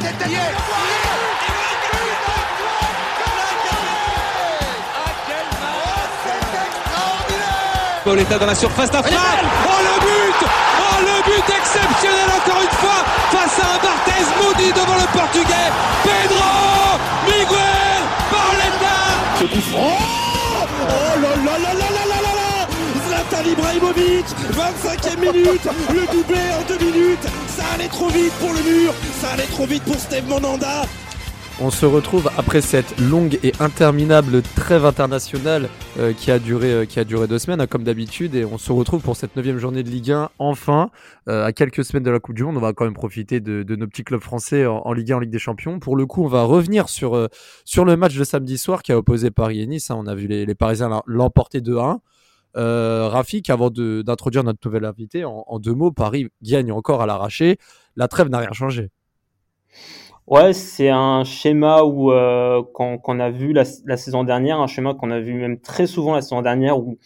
tête d'hier. Pauletta dans la surface d'affaire. Oh le but Oh le but exceptionnel encore une fois face à un Barthez maudit devant le portugais. Pedro Miguel Pauletta Ce coup franc Oh là là Zlatan Ibrahimovic 25e minute Le doublé en deux minutes Ça allait trop vite pour le mur Ça allait trop vite pour Steve Monanda On se retrouve après cette longue et interminable trêve internationale euh, qui, a duré, euh, qui a duré deux semaines, hein, comme d'habitude, et on se retrouve pour cette neuvième journée de Ligue 1, enfin, euh, à quelques semaines de la Coupe du Monde. On va quand même profiter de, nos petits clubs français en, Ligue 1, en Ligue des Champions. Pour le coup, on va revenir sur, sur le match de samedi soir qui a opposé Paris et Nice. Hein. On a vu les, les Parisiens l'emporter 2-1. Euh, Rafik, avant d'introduire notre nouvel invité, en, deux mots, Paris gagne encore à l'arraché. La trêve n'a rien changé. Ouais, c'est un schéma euh, qu'on a vu la, la, saison dernière, un schéma qu'on a vu même très souvent la saison dernière où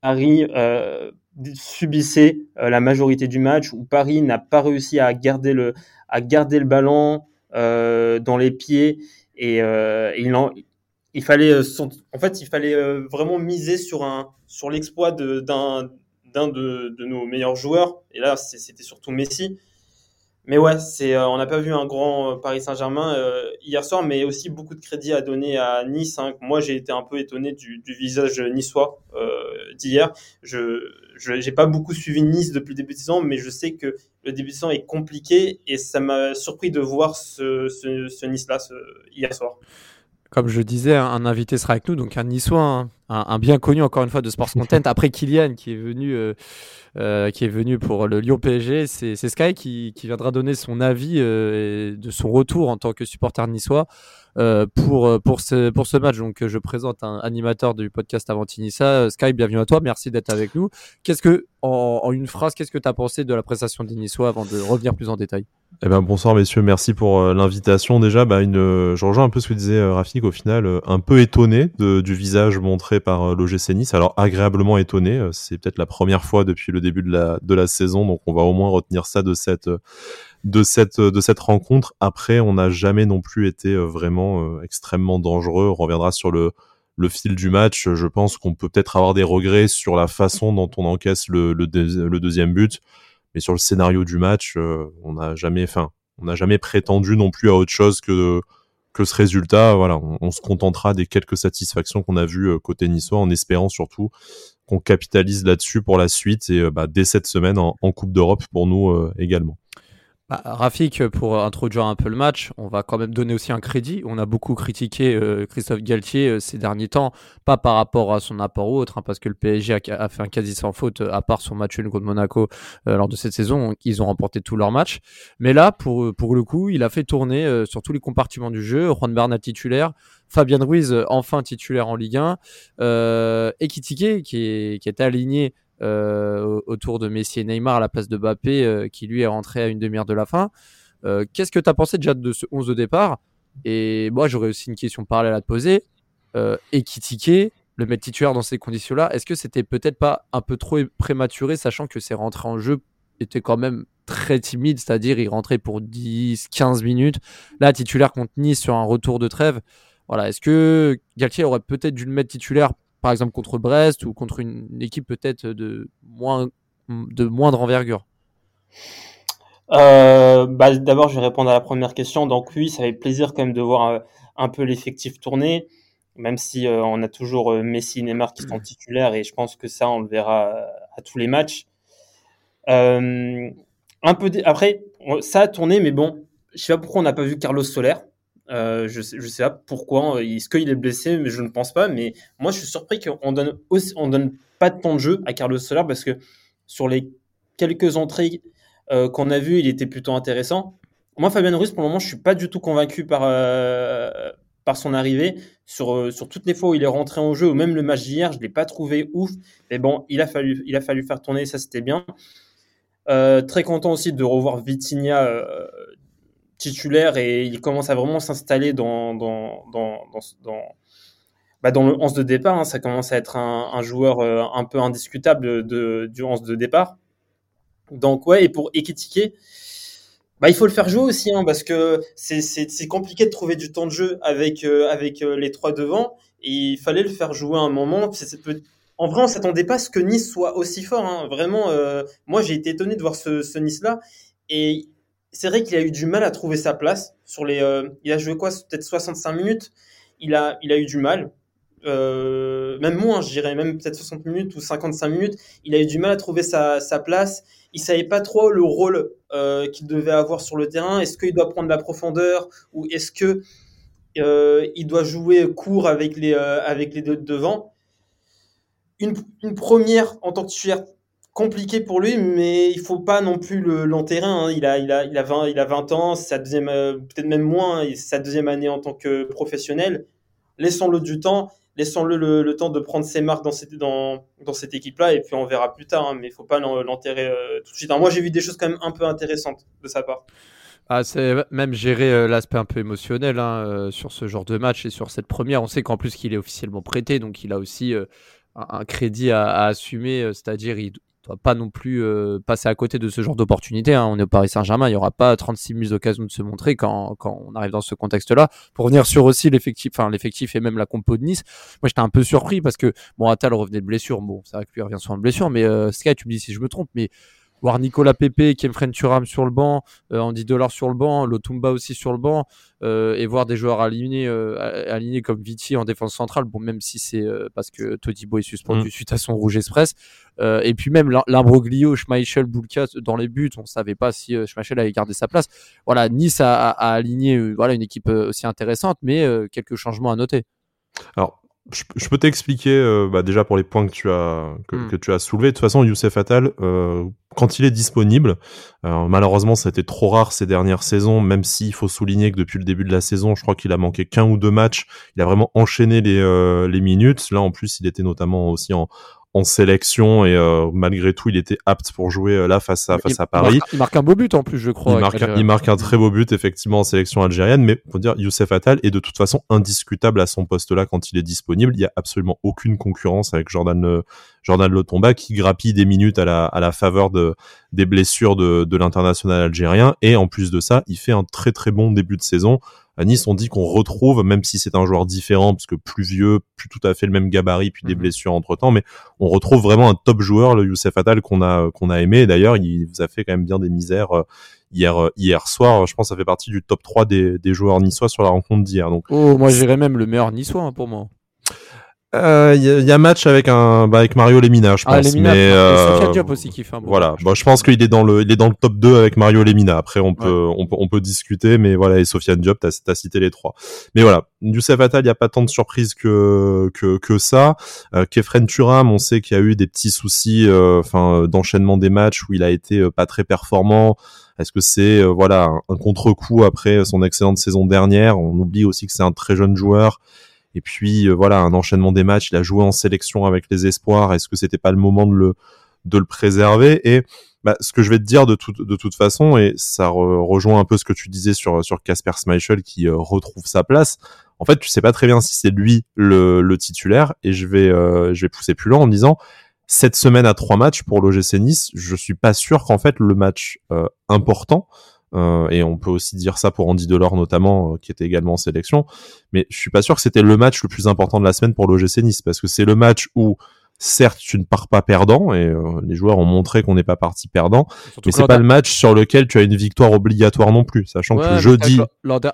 Paris euh, subissait euh, la majorité du match, où Paris n'a pas réussi à garder le à garder le ballon dans les pieds et il, en, il fallait en fait il fallait vraiment miser sur un sur l'exploit d'un de, de nos meilleurs joueurs et là c'était surtout Messi mais ouais, c'est, euh, on n'a pas vu un grand euh, Paris Saint-Germain euh, hier soir, mais aussi beaucoup de crédit à donner à Nice. Hein. Moi, j'ai été un peu étonné du, visage niçois euh, d'hier. Je n'ai pas beaucoup suivi Nice depuis le début de saison, mais je sais que le début de saison est compliqué et ça m'a surpris de voir ce, ce Nice-là hier soir. Comme je disais, un invité sera avec nous, donc un niçois, hein, un, un, bien connu encore une fois de Sports Content. Après Kylian qui est venu, euh, euh, qui est venu pour le Lyon PSG, c'est Sky qui, viendra donner son avis euh, de son retour en tant que supporter niçois euh, pour pour ce pour ce match. Donc je présente un animateur du podcast Avantinissa. Sky, bienvenue à toi, merci d'être avec nous. Qu'est-ce que en, une phrase, qu'est-ce que tu as pensé de la prestation des Niçois avant de revenir plus en détail? Eh ben bonsoir messieurs, merci pour euh, l'invitation. Déjà, bah, euh, je rejoins un peu ce que disait euh, Rafik au final, euh, un peu étonné du visage montré par euh, l'OGC Nice. Alors agréablement étonné, euh, c'est peut-être la première fois depuis le début de la, de la saison, donc on va au moins retenir ça de cette, de cette, de cette rencontre. Après, on n'a jamais non plus été vraiment extrêmement dangereux. On reviendra sur le, le fil du match. Je pense qu'on peut peut-être avoir des regrets sur la façon dont on encaisse le, le, deuxième but mais sur le scénario du match, euh, on n'a jamais, enfin, on n'a jamais prétendu non plus à autre chose que que ce résultat. Voilà, on, on se contentera des quelques satisfactions qu'on a vues euh, côté niçois, en espérant surtout qu'on capitalise là-dessus pour la suite et euh, bah, dès cette semaine en, Coupe d'Europe pour nous euh, également. Bah, Rafik, pour introduire un peu le match, on va quand même donner aussi un crédit. On a beaucoup critiqué euh, Christophe Galtier ces derniers temps, pas par rapport à son apport ou autre, hein, parce que le PSG a, fait un quasi sans faute, à part son match contre Monaco lors de cette saison, ils ont remporté tous leurs matchs. Mais là, pour, pour le coup, il a fait tourner sur tous les compartiments du jeu. Juan Bernat titulaire, Fabien Ruiz enfin titulaire en Ligue 1, euh, et qui est, aligné euh, autour de Messi et Neymar à la place de Mbappé euh, qui lui est rentré à une demi-heure de la fin. Euh, Qu'est-ce que tu as pensé déjà de ce 11 de départ? Et moi j'aurais aussi une question parallèle à te poser. Euh, Ekitike, le mettre titulaire dans ces conditions-là, est-ce que c'était peut-être pas un peu trop prématuré sachant que ses rentrées en jeu étaient quand même très timides, c'est-à-dire il rentrait pour 10-15 minutes. Là, titulaire contre Nice sur un retour de trêve. Voilà, est-ce que Galtier aurait peut-être dû le mettre titulaire par exemple contre Brest ou contre une équipe peut-être de moins de moindre envergure? Euh, bah, D'abord, je vais répondre à la première question. Donc oui, ça fait plaisir quand même de voir euh, un peu l'effectif tourner, même si euh, on a toujours euh, Messi et Neymar qui sont titulaires et je pense que ça, on le verra à, à tous les matchs. Un peu après, ça a tourné, mais bon, je sais pas pourquoi on n'a pas vu Carlos Soler. Euh, je sais, pas pourquoi. Est-ce qu'il est blessé Mais je ne pense pas. Mais moi, je suis surpris qu'on donne donne pas de temps de jeu à Carlos Soler parce que sur les quelques entrées euh, qu'on a vues, il était plutôt intéressant. Moi, Fabien Ruiz, pour le moment, je suis pas du tout convaincu par euh, par son arrivée. Sur euh, sur toutes les fois où il est rentré en jeu, ou même le match d'hier, je l'ai pas trouvé ouf. Mais bon, il a fallu il a fallu faire tourner, ça c'était bien. Euh, très content aussi de revoir Vitinha euh, titulaire et il commence à vraiment s'installer dans, dans, dans, dans, dans, bah le 11 de départ. Hein. Ça commence à être un, joueur euh, un peu indiscutable de, du 11 de départ. Donc, ouais, et pour Ekitike, Bah, il faut le faire jouer aussi, hein, parce que c'est compliqué de trouver du temps de jeu avec, euh, avec euh, les trois devant. Et il fallait le faire jouer à un moment. En vrai, on s'attendait pas à ce que Nice soit aussi fort. Hein. Vraiment, moi, j'ai été étonné de voir ce, ce Nice-là. Et c'est vrai qu'il a eu du mal à trouver sa place. Sur les, il a joué quoi Peut-être 65 minutes. Il a, il a eu du mal. même moins, je dirais, même peut-être 60 minutes ou 55 minutes. Il a eu du mal à trouver sa, sa place il savait pas trop le rôle euh, qu'il devait avoir sur le terrain. Est-ce qu'il doit prendre la profondeur ou est-ce que euh, il doit jouer court avec les euh, avec les deux devant? Une, première en tant que compliqué pour lui, mais il faut pas non plus l'enterrer. Hein. Il a il a il a 20 il a 20 ans, deuxième peut-être même moins, sa deuxième année en tant que professionnel. Laissons-le du temps laissons-le le, temps de prendre ses marques dans cette, dans, dans cette équipe-là, et puis on verra plus tard, hein, mais il faut pas l'enterrer euh, tout de suite. moi, j'ai vu des choses quand même un peu intéressantes de sa part. Ah, c'est même gérer euh, l'aspect un peu émotionnel hein, euh, sur ce genre de match et sur cette première. On sait qu'en plus qu'il est officiellement prêté, donc il a aussi un, crédit à, assumer, c'est-à-dire doit pas non plus euh, passer à côté de ce genre d'opportunité. Hein. On est au Paris Saint-Germain, il n'y aura pas 36 000 occasions de se montrer quand, quand on arrive dans ce contexte-là. Pour venir sur aussi l'effectif, enfin l'effectif et même la compo de Nice, moi j'étais un peu surpris parce que bon, Attal revenait de blessure. Bon, c'est vrai que lui revient souvent de blessure, mais euh, Sky, tu me dis si je me trompe, mais voir Nicolas Pepe, Kemfren Turam sur le banc, euh, Andy Dollar sur le banc, Lotumba aussi sur le banc, euh, et voir des joueurs alignés, euh, alignés comme Vici en défense centrale, bon même si c'est parce que Todibo est suspendu mm. suite à son rouge express, et puis même l'imbroglio Schmeichel, Bulka dans les buts, on savait pas si Schmeichel allait garder sa place. Voilà, Nice a, a aligné voilà une équipe aussi intéressante, mais quelques changements à noter. Alors je, peux t'expliquer euh, bah, déjà pour les points que tu as que, hmm. tu as soulevés. De toute façon, Youssef Attal, euh, quand il est disponible, euh, malheureusement, ça a été trop rare ces dernières saisons. Même s'il faut souligner que depuis le début de la saison, je crois qu'il a manqué qu'un ou deux matchs. Il a vraiment enchaîné les les minutes. Là, en plus, il était notamment aussi en en sélection et euh, malgré tout il était apte pour jouer euh, là face à face à Paris. Il marque, un beau but en plus je crois. Il marque, un, il marque un très beau but effectivement en sélection algérienne mais pour dire Youssef Attal est de toute façon indiscutable à son poste là quand il est disponible. Il y a absolument aucune concurrence avec Jordan Jordan Lotomba qui grappille des minutes à la à la faveur de des blessures de de l'international algérien et en plus de ça il fait un très très bon début de saison à Nice, on dit qu'on retrouve, même si c'est un joueur différent, parce que plus vieux, plus tout à fait le même gabarit, puis des mhm. blessures entre temps, mais on retrouve vraiment un top joueur, le Youssef Attal, qu'on a, qu'on a aimé. D'ailleurs, il vous a fait quand même bien des misères euh, hier, euh, hier soir. Je pense que ça fait partie du top 3 des, des joueurs niçois sur la rencontre d'hier. Donc, oh, moi, j'irais même le meilleur niçois hein, pour moi. Il euh, y, y, a match avec un bah, avec Mario Lemina, je ah, pense. Ah, Lemina, mais euh, Diop aussi qui fait un bon Voilà, bon, je pense qu'il est dans le il est dans le top 2 avec Mario Lemina. Après on peut on peut on peut discuter mais voilà et Sofiane Diop t'as as cité les trois. Mais voilà, Youssef Attal, il y a pas tant de surprises que que que ça. Euh, Kefren Turam, on sait qu'il y a eu des petits soucis euh, enfin d'enchaînement des matchs où il a été euh, pas très performant. Est-ce que c'est voilà un, un contre-coup après son excellente saison dernière? On oublie aussi que c'est un très jeune joueur. Et puis euh, voilà, un enchaînement des matchs. Il a joué en sélection avec les espoirs. Est-ce que c'était pas le moment de le de le préserver? Et bah, ce que je vais te dire de, de toute façon, et ça rejoint un peu ce que tu disais sur sur Casper Schmeichel qui euh, retrouve sa place. En fait, tu sais pas très bien si c'est lui le, le, titulaire. Et je vais euh, je vais pousser plus loin en disant cette semaine à trois matchs pour l'OGC Nice, je suis pas sûr qu'en fait le match important euh, et on peut aussi dire ça pour Andy Delors notamment, euh, qui était également en sélection. Mais je suis pas sûr que c'était le match le plus important de la semaine pour l'OGC Nice, parce que c'est le match où certes tu ne pars pas perdant et euh, les joueurs ont montré qu'on n'est pas parti perdant mais c'est pas le match sur lequel tu as une victoire obligatoire non plus sachant que jeudi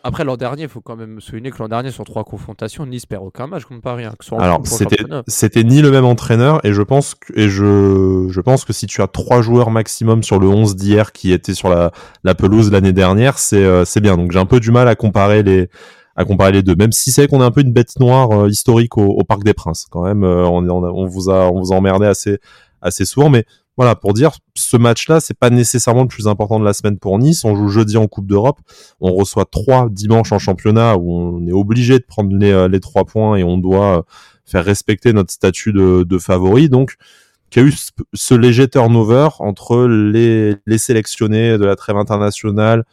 après l'an dernier il faut quand même souligner que l'an dernier sur trois confrontations Nice perd aucun match contre Paris hein, que alors c'était c'était ni le même entraîneur et je pense que et je je pense que si tu as trois joueurs maximum sur le 11 d'hier qui étaient sur la la pelouse l'année dernière c'est euh, c'est bien. Donc j'ai un peu du mal à comparer les à comparer les deux. Même si c'est qu'on est un peu une bête noire euh, historique au, Parc des Princes, quand même, euh, on, vous a emmerdé assez assez souvent, mais voilà, pour dire, ce match-là, c'est pas nécessairement le plus important de la semaine pour Nice. On joue jeudi en Coupe d'Europe. On reçoit trois dimanches en championnat où on est obligé de prendre les, euh, trois points et on doit faire respecter notre statut de, favori. Donc, qu'il y a eu ce léger turnover entre les sélectionnés de la trêve internationale,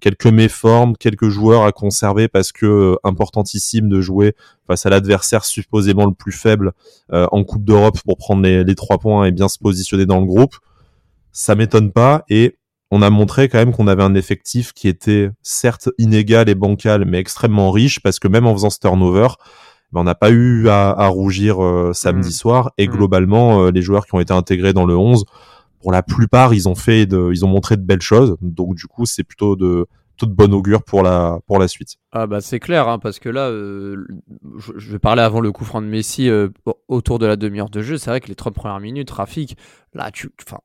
quelques méformes, quelques joueurs à conserver parce que euh, importantissime de jouer face à l'adversaire supposément le plus faible euh, en Coupe d'Europe pour prendre les, les trois points et bien se positionner dans le groupe. Ça m'étonne pas et on a montré quand même qu'on avait un effectif qui était certes inégal et bancal, mais extrêmement riche parce que même en faisant ce turnover, ben, on n'a pas eu à, rougir euh, samedi mm. soir. Et mm. globalement, euh, les joueurs qui ont été intégrés dans le 11, pour la plupart, ils ont fait, ils ont montré de belles choses. Donc du coup, c'est plutôt de toute bonne augure pour la pour la suite. Ah bah c'est clair hein, parce que là euh, je, vais parler avant le coup franc de Messi autour de la demi-heure de jeu, c'est vrai que les 30 premières minutes trafic là tu enfin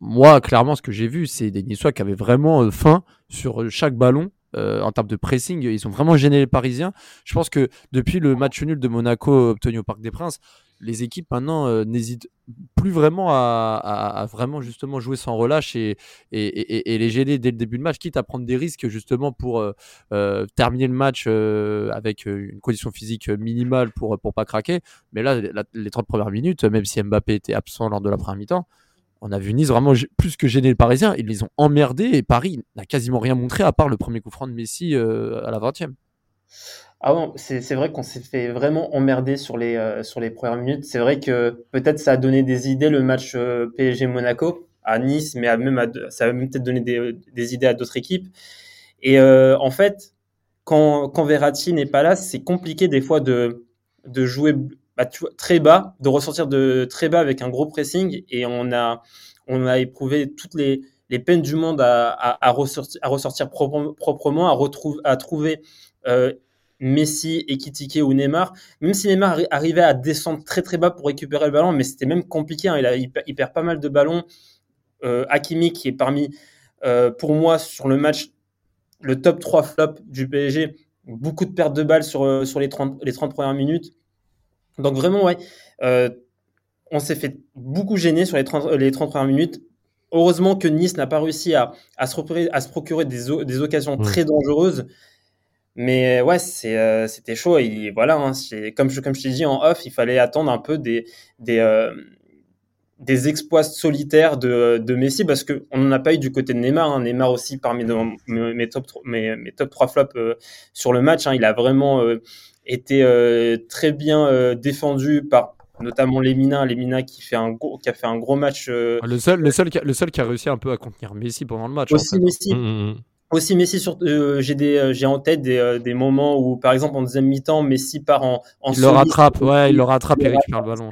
moi, clairement, ce que j'ai vu, c'est des Niçois qui avaient vraiment euh, faim sur euh, chaque ballon. Euh, en termes de pressing, ils ont vraiment gêné les Parisiens. Je pense que depuis le match nul de Monaco obtenu au Parc des Princes, les équipes maintenant n'hésitent plus vraiment à, vraiment justement jouer sans relâche et, les gêner dès le début de match, quitte à prendre des risques justement pour terminer le match avec une condition physique minimale pour pour pas craquer. Mais là, les 30 premières minutes, même si Mbappé était absent lors de la première mi-temps, on a vu Nice vraiment plus que gêner le Parisien. Ils les ont emmerdés et Paris n'a quasiment rien montré à part le premier coup franc de Messi euh, à la 20e. Ah c'est vrai qu'on s'est fait vraiment emmerder sur les, euh, sur les premières minutes. C'est vrai que peut-être ça a donné des idées le match euh, PSG-Monaco à Nice, mais même ça a même peut-être donné des, idées à d'autres équipes. Et en fait, quand, quand Verratti n'est pas là, c'est compliqué des fois de, de jouer bah, très bas, de ressortir de très bas avec un gros pressing. Et on a, on a éprouvé toutes les, les peines du monde à, à, ressortir, à ressortir proprement, à, retrouver, à trouver euh, Messi, Ekitike ou Neymar. Même si Neymar arrivait à descendre très très bas pour récupérer le ballon, mais c'était même compliqué. Hein. Il, a, il, perd, pas mal de ballons. Euh, Hakimi, qui est parmi, euh, pour moi, sur le match, le top 3 flop du PSG, beaucoup de pertes de balles sur, euh, sur les, 30, les 30 premières minutes. Donc vraiment, ouais, euh, on s'est fait beaucoup gêner sur les 30, les 30 premières minutes. Heureusement que Nice n'a pas réussi à, à, se procurer, à se procurer des, des occasions très dangereuses. Mais ouais, euh, c'était chaud. Et voilà, hein, comme, je, comme je t'ai dit en off, il fallait attendre un peu des, des, euh, des exploits solitaires de, de Messi parce qu'on n'en a pas eu du côté de Neymar. Hein. Neymar aussi parmi mes, mes, top, mes, mes top 3 flops sur le match. Hein. il a vraiment était euh, très bien euh, défendu par notamment Lemina, Lemina qui fait un gros, qui a fait un gros match. Euh, le seul, le seul, qui a, le seul qui a réussi un peu à contenir Messi pendant le match. Aussi Messi. Mmh, mmh, mmh. Aussi Messi sur, j'ai des, j'ai en tête des, des, moments où par exemple en deuxième mi-temps Messi part en, en il le rattrape, ouais, il le rattrape et récupère le ballon.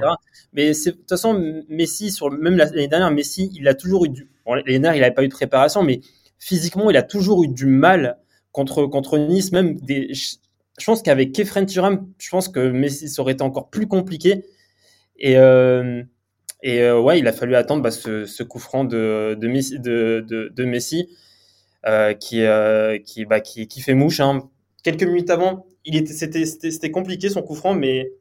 Mais de toute façon Messi sur même l'année dernière Messi il a toujours eu du, bon, l'année dernière il n'avait pas eu de préparation mais physiquement il a toujours eu du mal contre contre Nice même des je pense qu'avec Kefren Turam, je pense que Messi ça aurait été encore plus compliqué. Et, euh, et euh, ouais, il a fallu attendre bah, ce, ce, coup franc de, de Messi, de, de, de Messi euh, qui, euh, qui, bah, qui, qui, fait mouche. Hein. Quelques minutes avant, il était, c'était, c'était, compliqué son coup franc, mais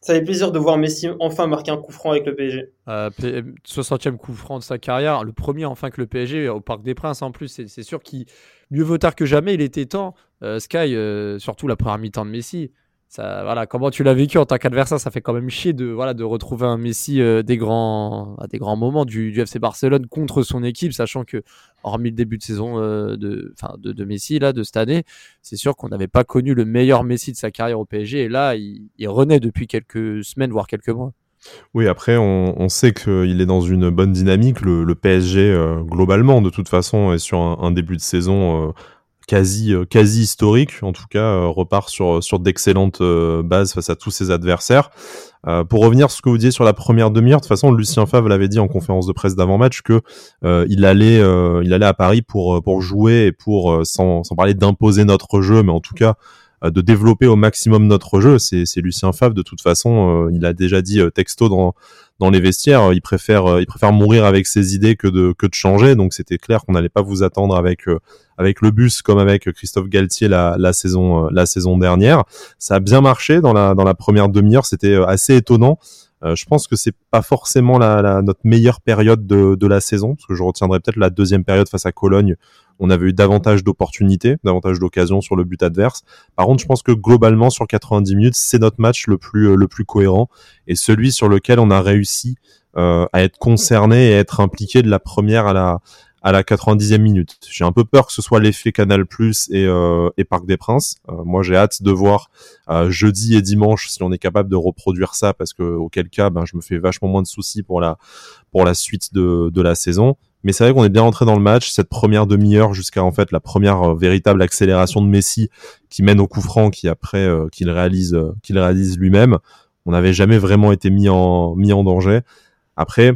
ça fait plaisir de voir Messi enfin marquer un coup franc avec le PSG. 60e coup franc de sa carrière, le premier enfin que le PSG au Parc des Princes en plus. C'est, c'est sûr qu'il mieux vaut tard que jamais. Il était temps. Euh, Sky, euh, surtout la première mi-temps de Messi. Voilà, comment tu l'as vécu en tant qu'adversaire Ça fait quand même chier de, voilà, de retrouver un Messi euh, des, grands, à des grands moments du, FC Barcelone contre son équipe, sachant que, hormis le début de saison de, de, Messi là, de cette année, c'est sûr qu'on n'avait pas connu le meilleur Messi de sa carrière au PSG. Et là, il, renaît depuis quelques semaines, voire quelques mois. Oui, après, on, sait qu'il est dans une bonne dynamique. Le, PSG, globalement, de toute façon, est sur un début de saison quasi euh, quasi historique en tout cas euh, repart sur sur d'excellentes euh, bases face à tous ses adversaires pour revenir sur ce que vous disiez sur la première demi-heure de toute façon Lucien Favre l'avait dit en conférence de presse d'avant-match que il allait il allait à Paris pour pour jouer et pour sans sans parler d'imposer notre jeu mais en tout cas de développer au maximum notre jeu. C'est, c'est Lucien Favre de toute façon. il a déjà dit texto dans dans les vestiaires. Il préfère il préfère mourir avec ses idées que de que de changer. Donc c'était clair qu'on n'allait pas vous attendre avec avec le bus comme avec Christophe Galtier la, la saison euh, la saison dernière. Ça a bien marché dans la dans la première demi-heure, c'était euh, assez étonnant. Euh, je pense que c'est pas forcément la, la, notre meilleure période de, de la saison, parce que je retiendrai peut-être la deuxième période face à Cologne. On avait eu davantage d'opportunités, davantage d'occasions sur le but adverse. Par contre, je pense que globalement sur 90 minutes, c'est notre match le plus le plus cohérent et celui sur lequel on a réussi euh, à être concerné et être impliqué de la première à la à la 90e minute. J'ai un peu peur que ce soit l'effet Canal Plus et, euh, et Parc des Princes. Euh, moi, j'ai hâte de voir euh, jeudi et dimanche si on est capable de reproduire ça, parce que auquel cas, ben, je me fais vachement moins de soucis pour la pour la suite de, de la saison. Mais c'est vrai qu'on est bien rentré dans le match. Cette première demi-heure jusqu'à en fait la première véritable accélération de Messi qui mène au coup franc, qui après qu'il réalise, qu'il réalise lui-même. On n'avait jamais vraiment été mis en mis en danger. Après,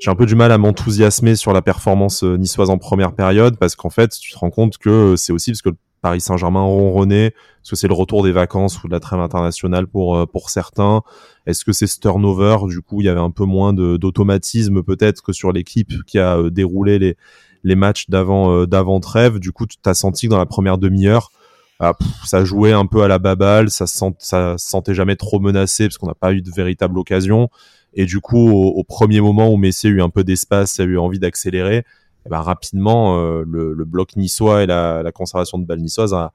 j'ai un peu du mal à m'enthousiasmer sur la performance euh, niçoise en première période parce qu'en fait, tu te rends compte que euh, c'est aussi parce que Paris Saint-Germain ronronné, parce que c'est le retour des vacances ou de la trêve internationale pour euh, pour certains? Est-ce que c'est ce turnover? Du coup, il y avait un peu moins d'automatisme peut-être que sur l'équipe qui a déroulé les les matchs d'avant d'avant trêve. Du coup, tu t'as senti que dans la première demi-heure, ah, ça jouait un peu à la baballe, ça se, ça se sentait jamais trop menacé parce qu'on n'a pas eu de véritable occasion. Et du coup, au, premier moment où Messi a eu un peu d'espace, a eu envie d'accélérer, eh ben, rapidement, euh, le, bloc niçois et la, conservation de balle niçoise a,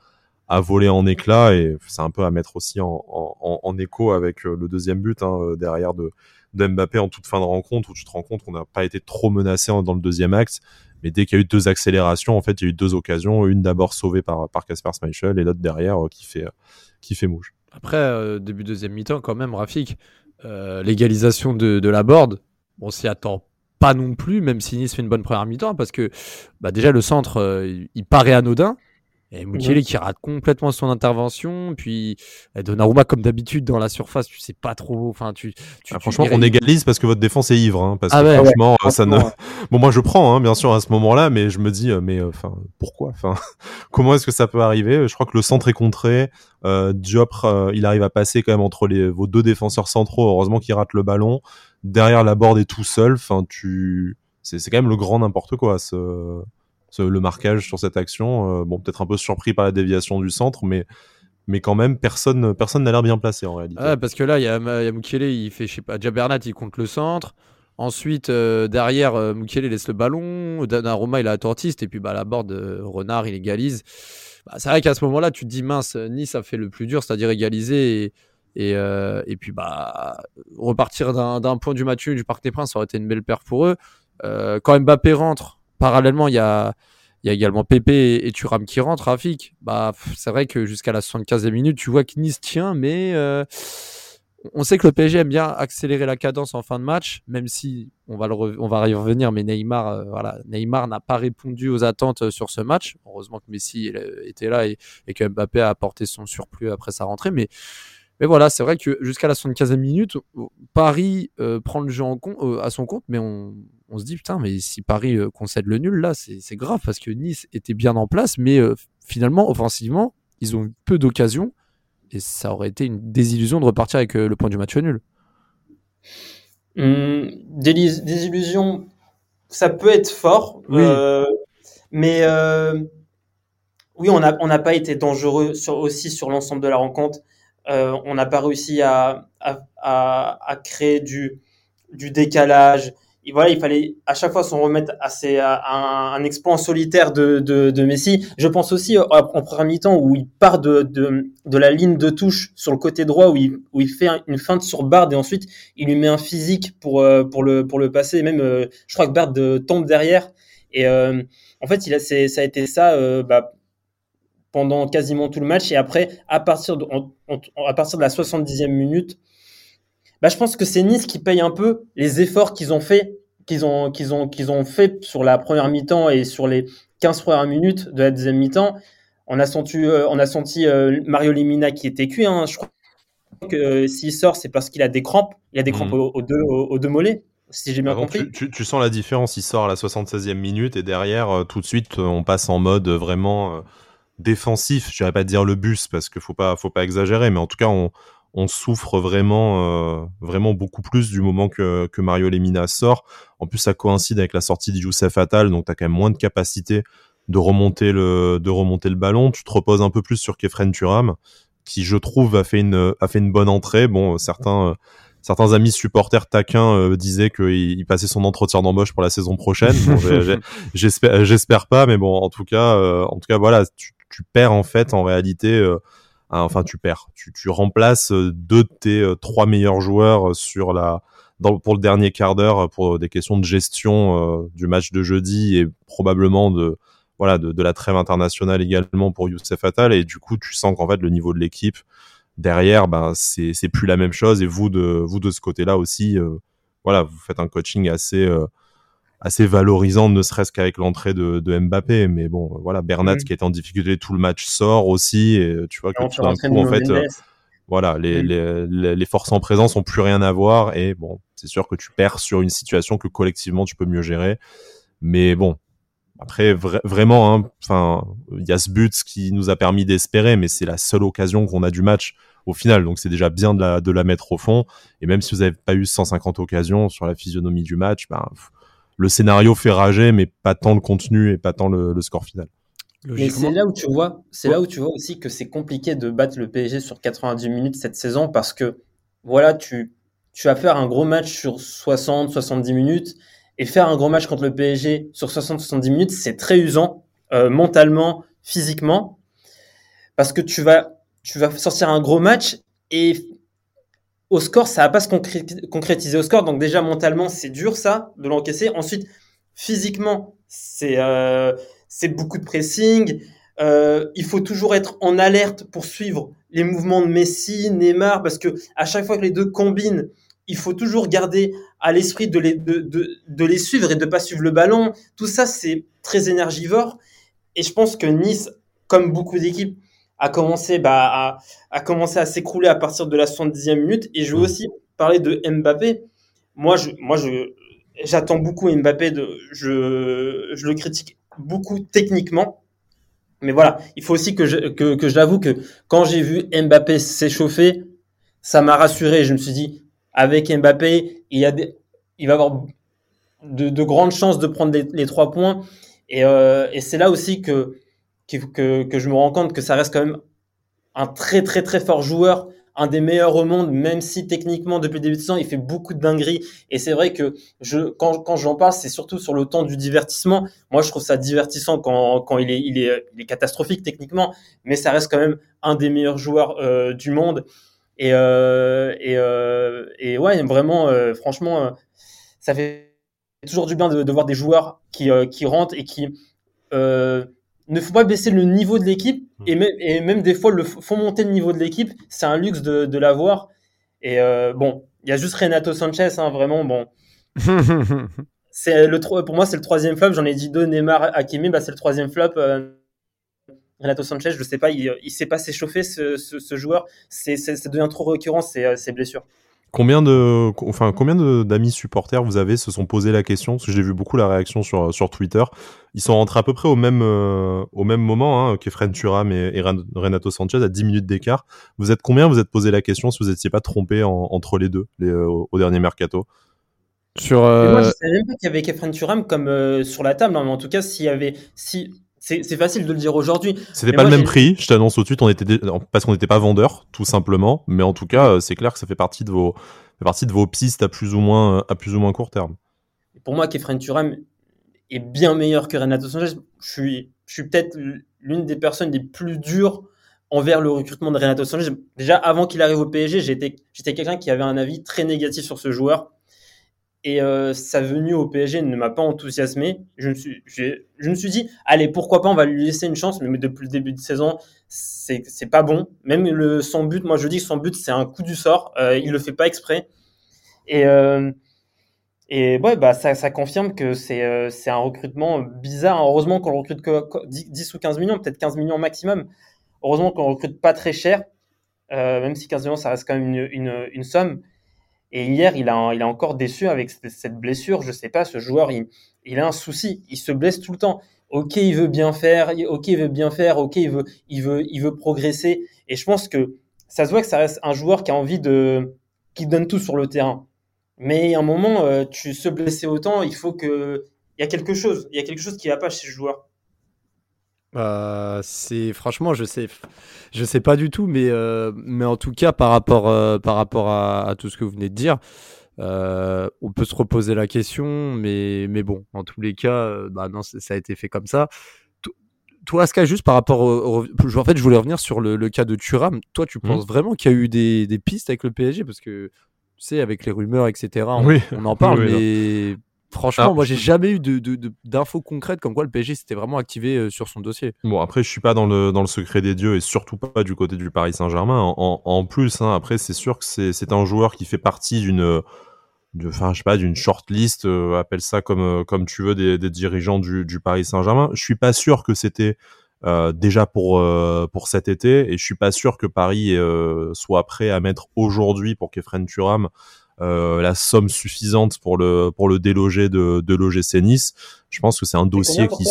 a volé en éclats. Et c'est un peu à mettre aussi en, écho avec euh, le deuxième but hein, euh, derrière de, Mbappé en toute fin de rencontre, où tu te rends compte qu'on n'a pas été trop menacé dans le deuxième axe. Mais dès qu'il y a eu deux accélérations, en fait, il y a eu deux occasions. Une d'abord sauvée par par Casper Schmeichel et l'autre derrière qui fait qui fait mouche. Après, début deuxième mi-temps, quand même, Rafik, euh, l'égalisation de, de la board, on s'y attend pas non plus, même si Nice fait une bonne première mi-temps, parce que bah déjà le centre, euh, il paraît anodin. Et Mukele qui rate complètement son intervention, puis eh, Donnarumma comme d'habitude dans la surface, tu sais pas trop. Enfin, tu, ah, franchement, on égalise parce que votre défense est ivre, hein, parce ah que franchement, ça ne. Bon, moi je prends, hein, bien sûr à ce moment-là, mais je me dis, euh, mais enfin, pourquoi Enfin, comment est-ce que ça peut arriver? Je crois que le centre est contré. Euh, Diop, euh, il arrive à passer quand même entre les, vos deux défenseurs centraux. Heureusement qu'il rate le ballon. Derrière la borde est tout seul. Enfin, tu, c'est quand même le grand n'importe quoi. Ce le marquage sur cette action. Euh, bon, peut-être un peu surpris par la déviation du centre, mais mais quand même personne personne n'a l'air bien placé en réalité. parce que là il y a, y il fait je sais pas Jabernat il compte le centre. Ensuite euh, derrière euh, laisse le ballon, Donnarumma il a Tortiste et puis bah la borde Renard il égalise. Bah, c'est vrai qu'à ce moment-là tu te dis mince Nice a fait le plus dur, c'est-à-dire égaliser et et, et puis bah repartir d'un point du match du Parc des Princes ça aurait été une belle paire pour eux. quand Mbappé rentre parallèlement, il y a, également Pépé et, Turam qui rentrent, Rafik. Bah, c'est vrai que jusqu'à la 75e minute, tu vois que Nice tient, mais euh, on sait que le PSG aime bien accélérer la cadence en fin de match, même si on va, y revenir, mais Neymar, euh, voilà, Neymar n'a pas répondu aux attentes euh, sur ce match. Heureusement que Messi était là et, que Mbappé a apporté son surplus après sa rentrée, mais voilà, c'est vrai que jusqu'à la 75e minute, Paris prend le jeu à son compte, mais on, on se dit putain, mais si Paris euh, concède le nul là, c'est grave parce que Nice était bien en place, mais euh, finalement, offensivement, ils ont eu peu d'occasions et ça aurait été une désillusion de repartir avec euh, le point du match nul. Hum, désillusion, ça peut être fort, mais oui, on n'a on pas été dangereux sur, aussi sur l'ensemble de la rencontre. on n'a pas réussi à, à, créer du, du décalage, voilà, il fallait à chaque fois s'en remettre à, à, un, exploit solitaire de, Messi. Je pense aussi euh, en première mi-temps où il part de, de, de, la ligne de touche sur le côté droit où il, où il fait une feinte sur Bard et ensuite il lui met un physique pour, euh, pour, le, pour le passer. même, euh, je crois que Bard tombe derrière. Et en fait, il a, ça a été ça bah, pendant quasiment tout le match. Et après, à partir de, à partir de la 70e minute, bah, je pense que c'est Nice qui paye un peu les efforts qu'ils ont fait, qu'ils ont, qu'ils ont, qu'ils ont fait sur la première mi-temps et sur les 15 premières minutes de la deuxième mi-temps. On a senti, euh, on a senti euh, Mario Limina qui était cuit. Hein. Je crois que euh, s'il sort, c'est parce qu'il a des crampes. Il a des crampes mmh. aux, deux, aux, deux mollets si j'ai bien compris. Tu, tu, sens la différence, il sort à la 76e minute et derrière, tout de suite, on passe en mode vraiment défensif. Je dirais pas dire le bus parce qu'il faut pas, faut pas exagérer, mais en tout cas, on, on souffre vraiment, euh, vraiment beaucoup plus du moment que, que Mario Lemina sort. En plus, ça coïncide avec la sortie de Youssef Attal, donc tu as quand même moins de capacité de remonter le, de remonter le ballon. Tu te reposes un peu plus sur Kefren Turam, qui je trouve a fait une, a fait une bonne entrée. Bon, certains, certains amis supporters taquins euh, disaient qu'il passait son entretien d'embauche pour la saison prochaine. j'espère, j'espère pas, mais bon, en tout cas, euh, en tout cas, voilà, tu, tu perds en fait en réalité enfin, tu perds. Tu, remplaces euh, deux de tes euh, trois meilleurs joueurs euh, pour le dernier quart d'heure pour des questions de gestion du match de jeudi et probablement de, la trêve internationale également pour Youssef Attal. Et du coup, tu sens qu'en fait, le niveau de l'équipe derrière, ben, c'est, plus la même chose. Et vous, de, vous, de ce côté-là aussi, voilà, vous faites un coaching assez, assez valorisant, ne serait-ce qu'avec l'entrée de, de, Mbappé. Mais bon, voilà, Bernat mm. qui est en difficulté tout le match sort aussi, et tu vois que tout d'un coup, en fait, voilà, les, mm. les, les, forces en présence ont plus rien à voir, et bon, c'est sûr que tu perds sur une situation que collectivement tu peux mieux gérer. Mais bon, après, vraiment, hein, enfin, il y a ce but qui nous a permis d'espérer, mais c'est la seule occasion qu'on a du match au final. Donc c'est déjà bien de la, de la mettre au fond. Et même si vous n'avez pas eu 150 occasions sur la physionomie du match, ben, le scénario fait rager, mais pas tant le contenu et pas tant le, score final. Mais c'est là où tu vois, c'est là où tu vois aussi que c'est compliqué de battre le PSG sur 90 minutes cette saison parce que voilà, tu, tu vas faire un gros match sur 60, 70 minutes et faire un gros match contre le PSG sur 60, 70 minutes, c'est très usant euh, mentalement, physiquement parce que tu vas, tu vas sortir un gros match et au score, ça va pas se concrétiser au score. Donc déjà mentalement, c'est dur ça de l'encaisser. Ensuite, physiquement, c'est euh, beaucoup de pressing. Euh, il faut toujours être en alerte pour suivre les mouvements de Messi, Neymar, parce que à chaque fois que les deux combinent, il faut toujours garder à l'esprit de les, de, de les suivre et de pas suivre le ballon. Tout ça, c'est très énergivore. Et je pense que Nice, comme beaucoup d'équipes, a commencé, bah, à, a commencé à s'écrouler à partir de la 70e minute. Et je veux mm. aussi parler de Mbappé. Moi, je, moi, je, j'attends beaucoup Mbappé. De, je, je le critique beaucoup techniquement. Mais voilà, il faut aussi que je, que, que j'avoue que quand j'ai vu Mbappé s'échauffer, ça m'a rassuré. Je me suis dit, avec Mbappé, il y a des, il va avoir de, de grandes chances de prendre les, les trois points. Et, euh, et c'est là aussi que je me rends compte que ça reste quand même un très très très fort joueur, un des meilleurs au monde, même si techniquement depuis le début de saison il fait beaucoup de dingueries. Et c'est vrai que quand, quand j'en parle, c'est surtout sur le temps du divertissement. Moi, je trouve ça divertissant quand, il, est, catastrophique techniquement, mais ça reste quand même un des meilleurs joueurs euh, du monde. Et, euh, euh, ouais, vraiment, franchement, ça fait toujours du bien de, voir des joueurs qui rentrent et qui ne faut pas baisser le niveau de l'équipe hmm. et, même, et même des fois le font monter le niveau de l'équipe. C'est un luxe de, de l'avoir. Et euh, bon, il y a juste Renato Sanchez, hein, vraiment. Bon, c'est le pour moi c'est le troisième flop. J'en ai dit deux, Neymar, Hakimi, bah c'est le troisième flop. Euh, Renato Sanchez, je sais pas, il, il sait pas s'échauffer ce, ce, ce, joueur. C'est, ça devient trop récurrent ces, ces blessures. Combien de, enfin, combien d'amis supporters vous avez se sont posé la question? Parce que j'ai vu beaucoup la réaction sur, sur Twitter. Ils sont rentrés à peu près au même, euh, au même moment hein, qu'Efren Turam et, et, Renato Sanchez à 10 minutes d'écart. Vous êtes combien? Vous êtes posé la question si vous n'étiez pas trompé entre les deux les, euh, au, dernier mercato? Sur, euh... Moi, je savais même pas qu'il y avait Kefren Turam comme euh, sur la table, hein, mais en tout cas, s'il y avait, si c'est facile de le dire aujourd'hui. C'était pas le même prix, je t'annonce tout de suite, on était parce qu'on n'était pas vendeur, tout simplement. Mais en tout cas, euh, c'est clair que ça fait partie de vos, fait partie de vos pistes à plus ou moins, euh, à plus ou moins court terme. Pour moi, Kefren Turam est bien meilleur que Renato Sanchez. Je suis, je suis peut-être l'une des personnes les plus dures envers le recrutement de Renato Sanchez. Déjà, avant qu'il arrive au PSG, j'étais quelqu'un qui avait un avis très négatif sur ce joueur et euh, sa venue au PSG ne m'a pas enthousiasmé. Je me suis, je me suis dit, allez, pourquoi pas, on va lui laisser une chance, mais depuis le début de saison, c'est, c'est pas bon. Même le, son but, moi je dis que son but, c'est un coup du sort. Euh, il le fait pas exprès. Et, euh, et ouais, bah, ça, ça confirme que c'est, euh, c'est un recrutement bizarre. Heureusement qu'on recrute que 10 ou 15 millions, peut-être 15 millions maximum. Heureusement qu'on recrute pas très cher, euh, même si 15 millions, ça reste quand même une, une, une somme. Et hier, il a, il a encore déçu avec cette blessure. Je sais pas, ce joueur, il, il a un souci. Il se blesse tout le temps. Ok, il veut bien faire. Ok, il veut bien faire. Ok, il veut, il veut, il veut progresser. Et je pense que ça se voit que ça reste un joueur qui a envie de, qui donne tout sur le terrain. Mais à un moment, euh, tu se blesser autant, il faut que, il y a quelque chose. Il y a quelque chose qui va pas chez ce joueur. Euh, c'est franchement, je sais, je sais pas du tout, mais euh, mais en tout cas par rapport euh, par rapport à, à, tout ce que vous venez de dire, on peut se reposer la question, mais mais bon, en tous les cas, bah non, ça a été fait comme ça. Toi, Aska, juste par rapport au, au, en fait, je voulais revenir sur le, le cas de Thuram. Toi, tu mmh. penses vraiment qu'il y a eu des, des pistes avec le PSG parce que tu sais, avec les rumeurs, etc. On, oui. on en parle, oui, mais Franchement, ah. moi, j'ai jamais eu d'infos de, de, concrètes comme quoi le PSG s'était vraiment activé euh, sur son dossier. Bon, après, je suis pas dans le, dans le secret des dieux et surtout pas du côté du Paris Saint-Germain. En, en, plus, hein, après, c'est sûr que c'est un joueur qui fait partie d'une enfin je sais pas d'une shortlist euh, appelle ça comme euh, comme tu veux des, des dirigeants du, du Paris Saint-Germain je suis pas sûr que c'était euh, déjà pour pour cet été et je suis pas sûr que Paris soit prêt à mettre aujourd'hui pour qu'Efren Turam la somme suffisante pour le pour le déloger de de l'OGC Nice. Je pense que c'est un dossier qui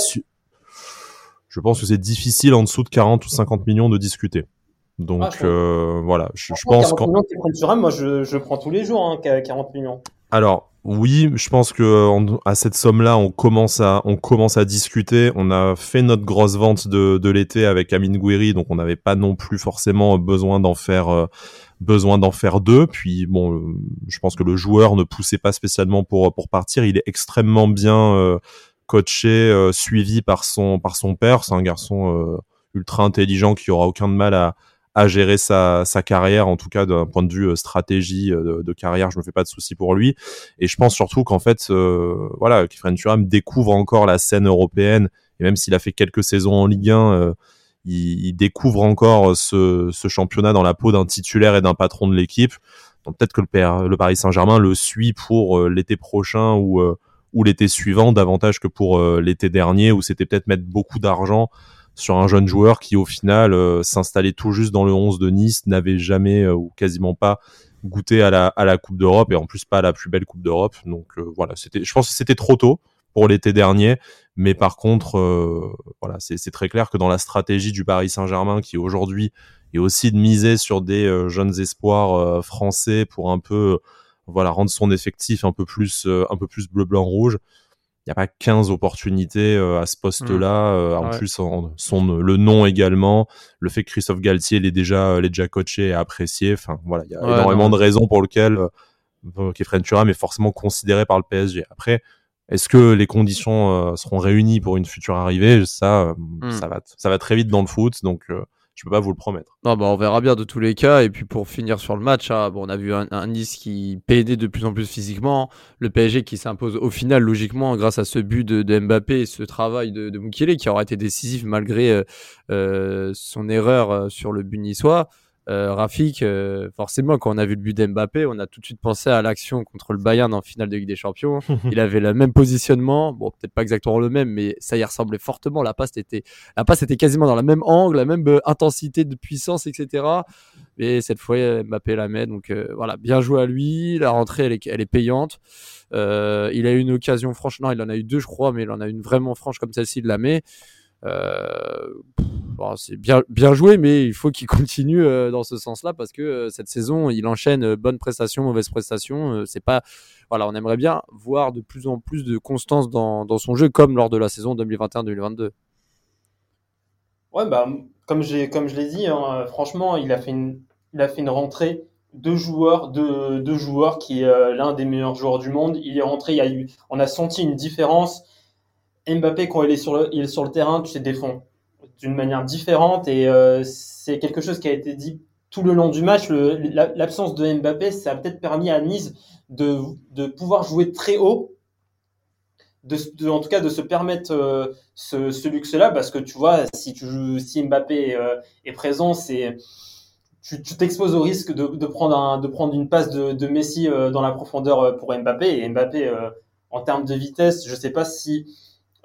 je pense que c'est difficile en dessous de 40 ou 50 millions de discuter. Donc ah, euh, voilà, je, je pense qu'en moi je, je, prends tous les jours hein, 40 millions. Alors oui, je pense que à cette somme-là, on commence à on commence à discuter. On a fait notre grosse vente de, de l'été avec Amine Gouiri, donc on n'avait pas non plus forcément besoin d'en faire euh, besoin d'en faire deux. Puis bon, euh, je pense que le joueur ne poussait pas spécialement pour pour partir. Il est extrêmement bien euh, coaché, suivi par son par son père. C'est un garçon ultra intelligent qui aura aucun de mal à à gérer sa, sa carrière, en tout cas d'un point de vue euh, stratégie euh, de, carrière, je me fais pas de soucis pour lui. Et je pense surtout qu'en fait, euh, voilà, Kifren Thuram découvre encore la scène européenne, et même s'il a fait quelques saisons en Ligue 1, euh, il, il, découvre encore ce, ce championnat dans la peau d'un titulaire et d'un patron de l'équipe. Donc peut-être que le, le Paris Saint-Germain le suit pour l'été prochain ou, ou l'été suivant davantage que pour l'été dernier où c'était peut-être mettre beaucoup d'argent sur un jeune joueur qui au final euh, s'installait tout juste dans le 11 de Nice, n'avait jamais euh, ou quasiment pas goûté à la, à la Coupe d'Europe et en plus pas à la plus belle Coupe d'Europe. Donc euh, voilà, c'était, je pense que c'était trop tôt pour l'été dernier, mais par contre, voilà, c'est très clair que dans la stratégie du Paris Saint-Germain qui aujourd'hui est aussi de miser sur des jeunes espoirs français pour un peu voilà rendre son effectif un peu plus un peu plus bleu blanc rouge il n'y a pas 15 opportunités euh, à ce poste-là. Mmh. Euh, en plus, son, le nom également, le fait que Christophe Galtier l'ait déjà, l'ait déjà coaché et apprécié. Enfin, voilà, il y a énormément de raisons pour lesquelles euh, Kefren Turam est forcément considéré par le PSG. Après, est-ce que les conditions seront réunies pour une future arrivée? Ça, mmh. ça va, ça va très vite dans le foot. Donc, je peux pas vous le promettre. Non, bah on verra bien de tous les cas. Et puis pour finir sur le match, hein, bon, on a vu un, Nice qui pédait de plus en plus physiquement, le PSG qui s'impose au final logiquement grâce à ce but de, Mbappé et ce travail de, de qui aura été décisif malgré euh, euh son erreur euh, sur le but niçois euh, Rafik, euh, forcément, quand on a vu le but d'Mbappé, on a tout de suite pensé à l'action contre le Bayern en finale de Ligue des Champions. il avait le même positionnement, bon, peut-être pas exactement le même, mais ça y ressemblait fortement. La passe était, la passe était quasiment dans la même angle, la même euh, intensité de puissance, etc. Et cette fois, Mbappé la met. Donc euh, voilà, bien joué à lui. La rentrée, elle est, elle est payante. Euh, il a eu une occasion franche, non, il en a eu deux, je crois, mais il en a une vraiment franche comme celle-ci, il la met. Euh, c'est bien, bien joué, mais il faut qu'il continue euh, dans ce sens-là parce que euh, cette saison, il enchaîne bonne prestation, mauvaise prestation. c'est pas, voilà, on aimerait bien voir de plus en plus de constance dans, dans son jeu, comme lors de la saison 2021-2022. Ouais, bah, comme, j'ai, comme je l'ai dit, hein, franchement, il a fait une, il a fait une rentrée de joueurs, de, de joueurs qui est l'un des meilleurs joueurs du monde. Il est rentré, il y a eu, on a senti une différence. Mbappé, quand il est sur le, terrain, tu sais, défend d'une manière différente et euh, c'est quelque chose qui a été dit tout le long du match. L'absence de Mbappé, ça a peut-être permis à Nice de, de pouvoir jouer très haut, de, en tout cas de se permettre euh, ce, luxe-là, parce que tu vois, si, Mbappé euh, est présent, tu t'exposes au risque de, prendre de prendre une passe de, de Messi dans la profondeur pour Mbappé. Et Mbappé, en termes de vitesse, je sais pas si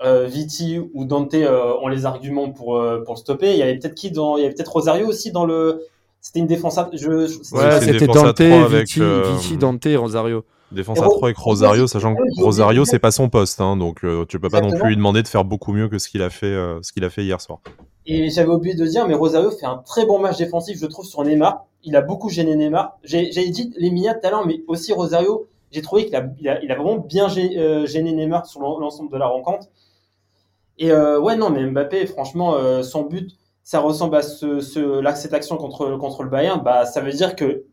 Viti ou Dante euh, ont les arguments pour euh, pour stopper. Il y avait peut-être qui dans, il y avait peut-être Rosario aussi dans le. C'était une défense à. Je, ouais, c'était Dante, Viti, Viti, Dante et Rosario. Défense à 3 avec Rosario, sachant que Rosario c'est pas son poste, hein, donc tu peux pas non plus lui demander de faire beaucoup mieux que ce qu'il a fait, ce qu'il a fait hier soir. Et j'avais oublié de dire, mais Rosario fait un très bon match défensif, je trouve, sur Neymar. Il a beaucoup gêné Neymar. J'ai dit les Mia de talent, mais aussi Rosario. J'ai trouvé qu'il a, il a, il a, vraiment bien gêné Neymar sur l'ensemble de la rencontre. Et euh, ouais, non, mais Mbappé, franchement, euh, son but, ça ressemble à ce, ce, cette action contre, contre le Bayern. Bah, ça veut dire que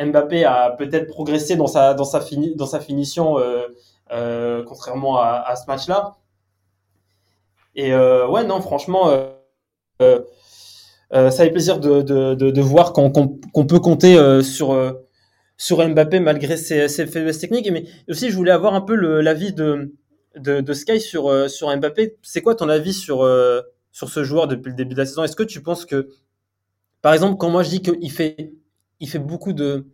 Mbappé a peut-être progressé dans sa, dans sa, fini, dans sa finition, euh, contrairement à, ce match-là. Et ouais, non, franchement, ça fait plaisir de, de, de, voir qu'on qu'on peut compter sur, sur Mbappé malgré ses, ses faiblesses techniques. Mais aussi, je voulais avoir un peu l'avis de, de, Sky sur, euh, sur Mbappé. C'est quoi ton avis sur, euh, sur ce joueur depuis le début de la saison? Est-ce que tu penses que, par exemple, quand moi je dis qu'il fait, il fait beaucoup de,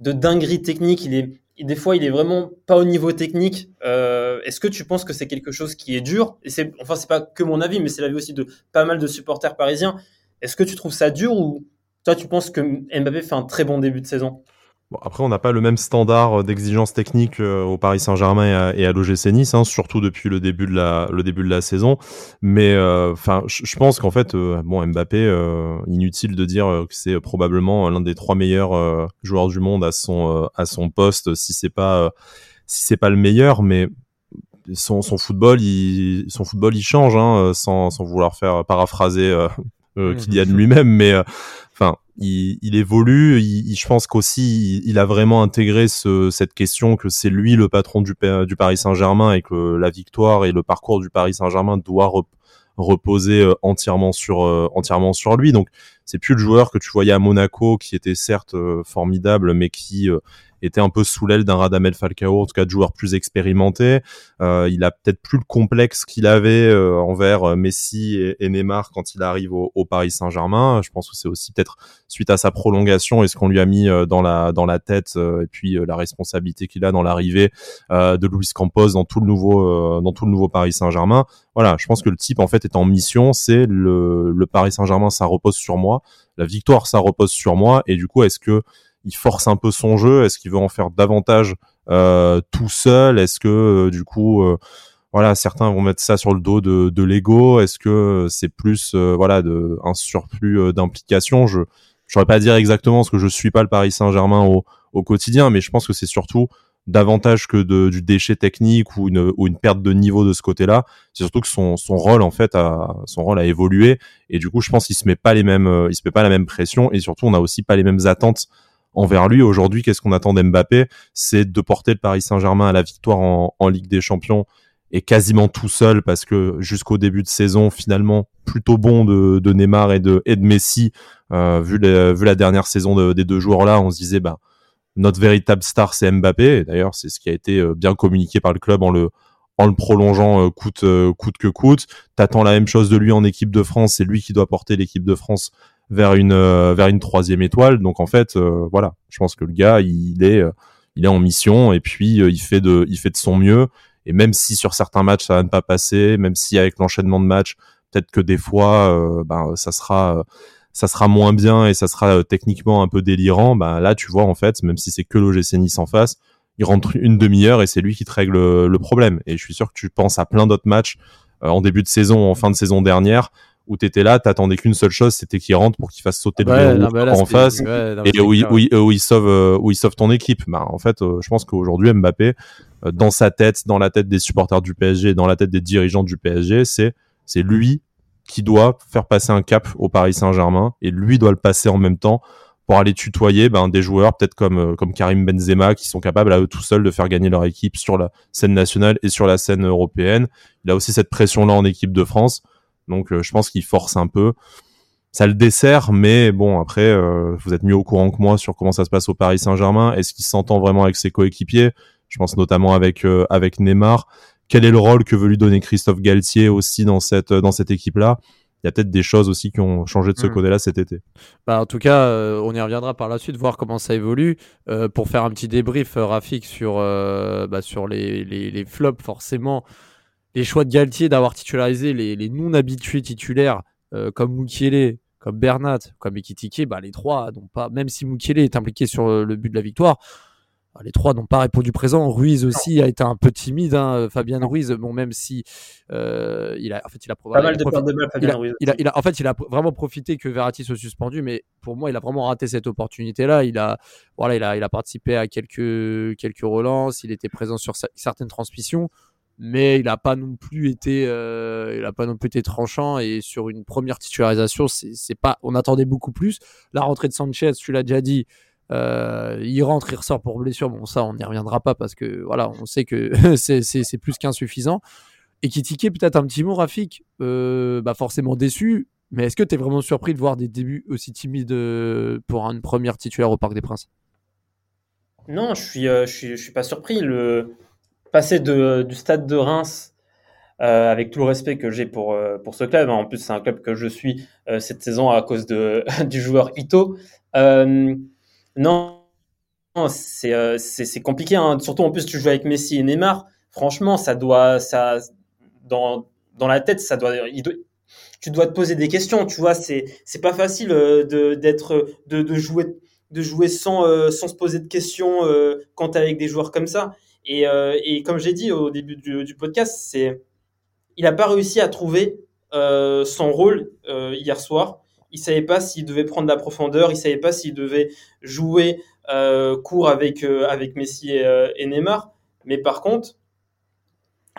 de dingueries techniques, il est, des fois, il est vraiment pas au niveau technique. Euh, Est-ce que tu penses que c'est quelque chose qui est dur? Et c'est, enfin, c'est pas que mon avis, mais c'est l'avis aussi de pas mal de supporters parisiens. Est-ce que tu trouves ça dur ou toi, tu penses que Mbappé fait un très bon début de saison? Bon, après, on n'a pas le même standard d'exigence technique euh, au Paris Saint-Germain et à, à l'OGC Nice, hein, surtout depuis le début de la, le début de la saison. Mais euh, enfin, je pense qu'en fait, euh, bon, Mbappé, euh, inutile de dire que c'est probablement l'un des trois meilleurs joueurs du monde à son à son poste, si c'est pas si c'est pas le meilleur, mais son, son football, il, son football, il change, hein, sans, sans vouloir faire paraphraser euh, Kylian lui-même, mais enfin il, il, évolue. Il, je pense qu'aussi il, a vraiment intégré ce, cette question que c'est lui le patron du, du Paris Saint-Germain et que la victoire et le parcours du Paris Saint-Germain doit reposer euh, entièrement sur euh, entièrement sur lui. Donc c'est plus le joueur que tu voyais à Monaco qui était certes euh, formidable, mais qui était un peu sous l'aile d'un Radamel Falcao, en tout cas de joueur plus expérimenté. Euh, il a peut-être plus le complexe qu'il avait euh, envers euh, Messi et, Neymar quand il arrive au, Paris Saint-Germain. Je pense que c'est aussi peut-être suite à sa prolongation et ce qu'on lui a mis euh, dans la dans la tête et puis la responsabilité qu'il a dans l'arrivée de Luis Campos dans tout le nouveau dans tout le nouveau Paris Saint-Germain. Voilà, je pense que le type en fait est en mission. C'est le, le Paris Saint-Germain, ça repose sur moi. La victoire, ça repose sur moi. Et du coup, est-ce que il force un peu son jeu. Est-ce qu'il veut en faire davantage euh, tout seul? Est-ce que euh, du coup, euh, voilà, certains vont mettre ça sur le dos de, de l'ego? Est-ce que c'est plus voilà de un surplus d'implication? Je saurais pas dire exactement parce que je suis pas le Paris Saint-Germain au, au quotidien, mais je pense que c'est surtout davantage que de, du déchet technique ou une, ou une perte de niveau de ce côté-là. C'est surtout que son, son rôle en fait a son rôle a évolué. Et du coup je pense qu'il se met pas les mêmes il se met pas la même pression. Et surtout on a aussi pas les mêmes attentes envers lui. Aujourd'hui, qu'est-ce qu'on attend d'Mbappé? C'est de porter le Paris Saint-Germain à la victoire en, Ligue des Champions et quasiment tout seul parce que jusqu'au début de saison, finalement, plutôt bon de, Neymar et de, Messi, euh, vu, la dernière saison des deux joueurs-là, on se disait, bah, notre véritable star, c'est Mbappé. D'ailleurs, c'est ce qui a été euh, bien communiqué par le club en le, prolongeant euh, coûte que coûte. T'attends la même chose de lui en équipe de France, c'est lui qui doit porter l'équipe de France vers une euh, vers une troisième étoile. Donc en fait, euh, voilà, je pense que le gars, il est euh, il est en mission et puis il fait de il fait de son mieux. Et même si sur certains matchs ça va ne pas passer, même si avec l'enchaînement de matchs, peut-être que des fois, ben ça sera ça sera moins bien et ça sera techniquement un peu délirant. Ben là, tu vois en fait, même si c'est que l'OGC Nice en face, il rentre une demi-heure et c'est lui qui te règle le problème. Et je suis sûr que tu penses à plein d'autres matchs en début de saison, en fin de saison dernière, où t'étais là, t'attendais qu'une seule chose, c'était qu'il rentre pour qu'il fasse sauter le ouais, en face et où, il, sauve euh, où il sauve ton équipe. Bah, en fait, euh, je pense qu'aujourd'hui Mbappé, euh, dans sa tête, dans la tête des supporters du PSG, dans la tête des dirigeants du PSG, c'est c'est lui qui doit faire passer un cap au Paris Saint-Germain et lui doit le passer en même temps pour aller tutoyer ben, des joueurs peut-être comme comme Karim Benzema qui sont capables à eux tout seuls de faire gagner leur équipe sur la scène nationale et sur la scène européenne. Il a aussi cette pression là en équipe de France. Donc euh, je pense qu'il force un peu. Ça le dessert, mais bon, après, euh, vous êtes mieux au courant que moi sur comment ça se passe au Paris Saint-Germain. Est-ce qu'il s'entend vraiment avec ses coéquipiers? Je pense notamment avec, euh, avec Neymar. Quel est le rôle que veut lui donner Christophe Galtier aussi dans cette, dans cette équipe-là? Il y a peut-être des choses aussi qui ont changé de ce hmm. côté-là cet été. Bah, en tout cas, on y reviendra par la suite, voir comment ça évolue. pour faire un petit débrief, Rafik, sur, bah, sur les, les, les, flops, forcément, les choix de Galtier d'avoir titularisé les, non-habitués titulaires euh, comme Mukiele, comme Bernat, comme Ekitike, bah, les trois n'ont pas, même si Mukiele est impliqué sur euh, le but de la victoire, bah, les trois n'ont pas répondu présent. Ruiz aussi a été un peu timide. Hein. Fabien Ruiz, bon, même si euh, il a, en fait, il a pas mal de de mal, Fabien Ruiz. Il a, en fait, il a vraiment profité que Verratti soit suspendu, mais pour moi, il a vraiment raté cette opportunité-là. Il a, voilà, il a, il a participé à quelques quelques relances. Il était présent sur certaines transmissions mais il n'a pas non plus été euh, pas non plus été tranchant et sur une première titularisation c'est pas on attendait beaucoup plus. La rentrée de Sanchez tu l'as déjà dit euh, il rentre il ressort pour blessure. Bon ça on n'y reviendra pas parce que voilà on sait que c'est plus qu'insuffisant. Et tiquait peut-être un petit mot Rafik euh, bah forcément déçu mais est-ce que tu es vraiment surpris de voir des débuts aussi timides pour une première titulaire au Parc des Princes? Non je suis suis pas surpris passer du stade de Reims, euh, avec tout le respect que j'ai pour, euh, pour ce club, hein. en plus c'est un club que je suis euh, cette saison à cause de, du joueur Ito. non, c'est compliqué. Hein. Surtout en plus, tu joues avec Messi et Neymar. Franchement, ça doit, ça, dans, dans la tête, ça doit, tu dois te poser des questions. Tu vois, c'est pas facile de d'être de, jouer de jouer sans sans se poser de questions quand t'es avec des joueurs comme ça. Et, et comme j'ai dit au début du, podcast, c'est il a pas réussi à trouver son rôle hier soir il savait pas s'il devait prendre la profondeur, il savait pas s'il devait jouer euh, court avec, euh, avec Messi euh, et, Neymar. Mais par contre,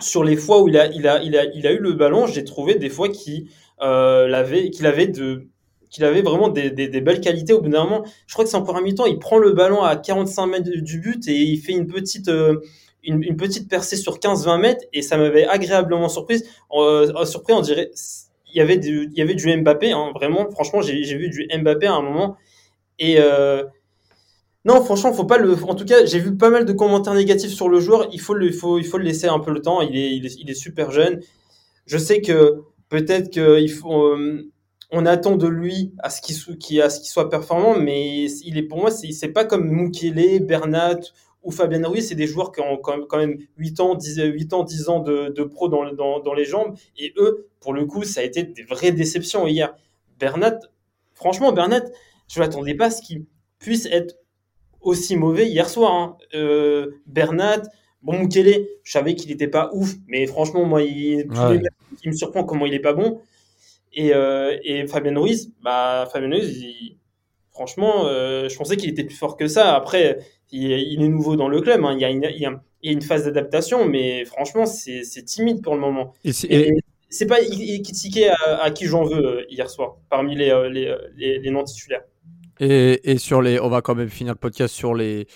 sur les fois où il a, il a, il a, il a eu le ballon, j'ai trouvé des fois qu'il avait, qu'il avait de qu'il avait vraiment des, belles qualités au bout d'un moment. Je crois que c'est en première mi-temps, il prend le ballon à 45 mètres du but et il fait une petite, une, une, petite percée sur 15-20 mètres et ça m'avait agréablement surprise. surpris, on dirait, il y avait du, il y avait du Mbappé, hein, vraiment. Franchement, j'ai vu du Mbappé à un moment. Et euh, non, franchement, faut pas le. En tout cas, j'ai vu pas mal de commentaires négatifs sur le joueur. Il faut le, il faut, il faut le laisser un peu le temps. Il est, il est, il est super jeune. Je sais que peut-être qu'il faut. Euh, on attend de lui à ce qu'il soit performant, mais il est pour moi, c'est pas comme Mukele, Bernat ou Fabien Ruiz, c'est des joueurs qui ont quand même 8 ans, 10, 8 ans, 10 ans de, de pro dans, dans, dans, les jambes. Et eux, pour le coup, ça a été des vraies déceptions hier. Bernat, franchement, Bernat, je ne m'attendais pas à ce qu'il puisse être aussi mauvais hier soir. Hein. Euh, Bernat, bon, Mukele, je savais qu'il n'était pas ouf, mais franchement, moi, il, il, me surprend comment il n'est pas bon. Et, euh, et Fabien Ruiz, bah, Fabien Ruiz, franchement, euh, je pensais qu'il était plus fort que ça. Après, il, est nouveau dans le club. Hein. Il, y a une, il, y a une, phase d'adaptation, mais franchement, c'est timide pour le moment. Et c'est pas Kitike à, à qui j'en veux euh, hier soir, parmi les, les, les, non titulaires. Et, et, sur les, on va quand même finir le podcast sur les,